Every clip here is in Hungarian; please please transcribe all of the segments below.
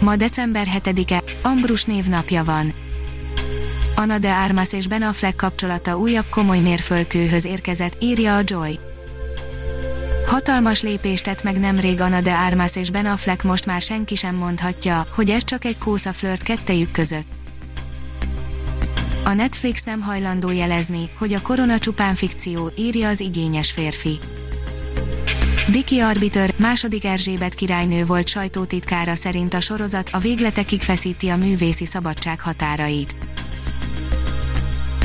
Ma december 7-e, Ambrus névnapja van. Ana de Armas és Ben Affleck kapcsolata újabb komoly mérföldkőhöz érkezett, írja a Joy. Hatalmas lépést tett meg nemrég Ana de Armas és Ben Affleck most már senki sem mondhatja, hogy ez csak egy kósza flirt kettejük között. A Netflix nem hajlandó jelezni, hogy a korona csupán fikció, írja az igényes férfi. Diki Arbiter, második Erzsébet királynő volt sajtótitkára szerint a sorozat a végletekig feszíti a művészi szabadság határait.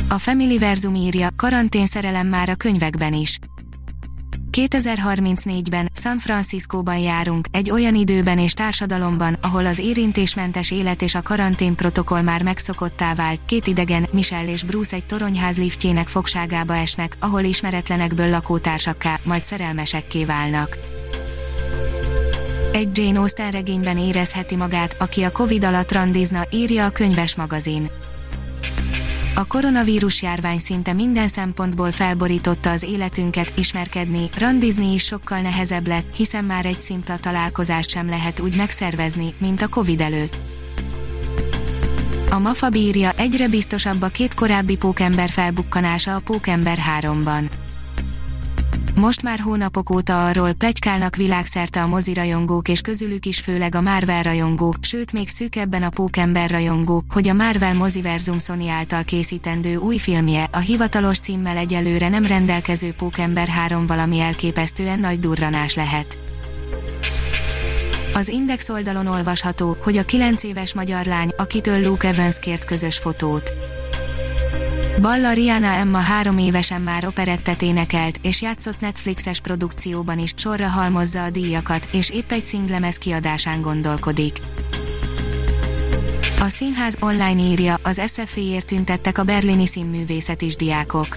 A Family Verzum írja, karantén szerelem már a könyvekben is. 2034-ben San Franciscóban járunk, egy olyan időben és társadalomban, ahol az érintésmentes élet és a karantén protokoll már megszokottá vált, két idegen, Michelle és Bruce egy toronyház liftjének fogságába esnek, ahol ismeretlenekből lakótársakká, majd szerelmesekké válnak. Egy Jane Austen regényben érezheti magát, aki a Covid alatt randizna, írja a könyves magazin. A koronavírus járvány szinte minden szempontból felborította az életünket, ismerkedni, randizni is sokkal nehezebb lett, hiszen már egy szimpla találkozást sem lehet úgy megszervezni, mint a Covid előtt. A MAFA bírja egyre biztosabb a két korábbi pókember felbukkanása a Pókember 3-ban. Most már hónapok óta arról plegykálnak világszerte a mozirajongók és közülük is főleg a Marvel rajongók, sőt még szűkebben a Pókember rajongók, hogy a Marvel moziverzum Sony által készítendő új filmje, a hivatalos címmel egyelőre nem rendelkező Pókember 3 valami elképesztően nagy durranás lehet. Az Index oldalon olvasható, hogy a 9 éves magyar lány, akitől Luke Evans kért közös fotót. Balla Rihanna Emma három évesen már operettet énekelt, és játszott Netflixes produkcióban is, sorra halmozza a díjakat, és épp egy szinglemez kiadásán gondolkodik. A színház online írja, az SFI-ért tüntettek a berlini színművészetis diákok.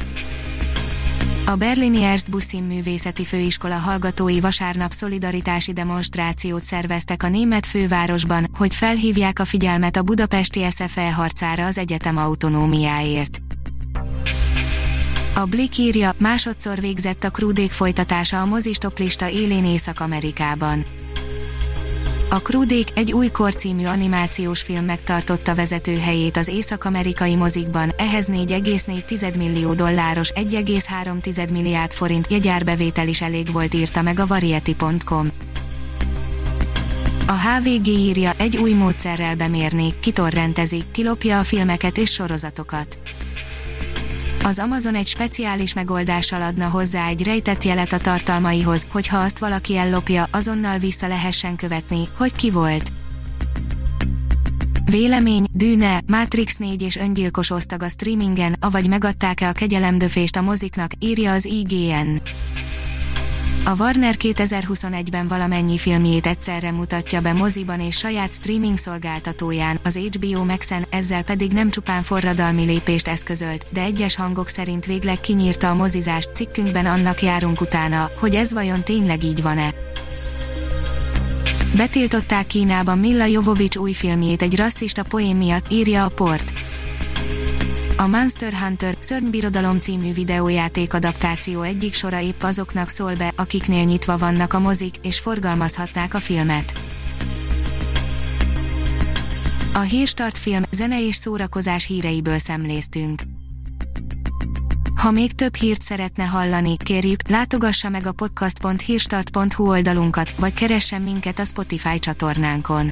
A berlini Erstbus színművészeti főiskola hallgatói vasárnap szolidaritási demonstrációt szerveztek a német fővárosban, hogy felhívják a figyelmet a budapesti SFE harcára az egyetem autonómiáért. A Blick írja, másodszor végzett a Krúdék folytatása a mozistoplista élén Észak-Amerikában. A Krúdék egy új korcímű animációs film megtartotta vezetőhelyét az észak-amerikai mozikban, ehhez 4,4 millió dolláros 1,3 milliárd forint jegyárbevétel is elég volt írta meg a Variety.com. A HVG írja, egy új módszerrel bemérnék, kitorrentezik, kilopja a filmeket és sorozatokat az Amazon egy speciális megoldással adna hozzá egy rejtett jelet a tartalmaihoz, hogyha azt valaki ellopja, azonnal vissza lehessen követni, hogy ki volt. Vélemény, Dűne, Matrix 4 és öngyilkos osztag a streamingen, avagy megadták-e a kegyelemdöfést a moziknak, írja az IGN. A Warner 2021-ben valamennyi filmjét egyszerre mutatja be moziban és saját streaming szolgáltatóján, az HBO Maxen, ezzel pedig nem csupán forradalmi lépést eszközölt, de egyes hangok szerint végleg kinyírta a mozizást, cikkünkben annak járunk utána, hogy ez vajon tényleg így van-e. Betiltották Kínában Milla Jovovics új filmjét egy rasszista poén miatt, írja a port. A Monster Hunter Szörnybirodalom című videójáték adaptáció egyik sora épp azoknak szól be, akiknél nyitva vannak a mozik, és forgalmazhatnák a filmet. A Hírstart film, zene és szórakozás híreiből szemléztünk. Ha még több hírt szeretne hallani, kérjük, látogassa meg a podcast.hírstart.hu oldalunkat, vagy keressen minket a Spotify csatornánkon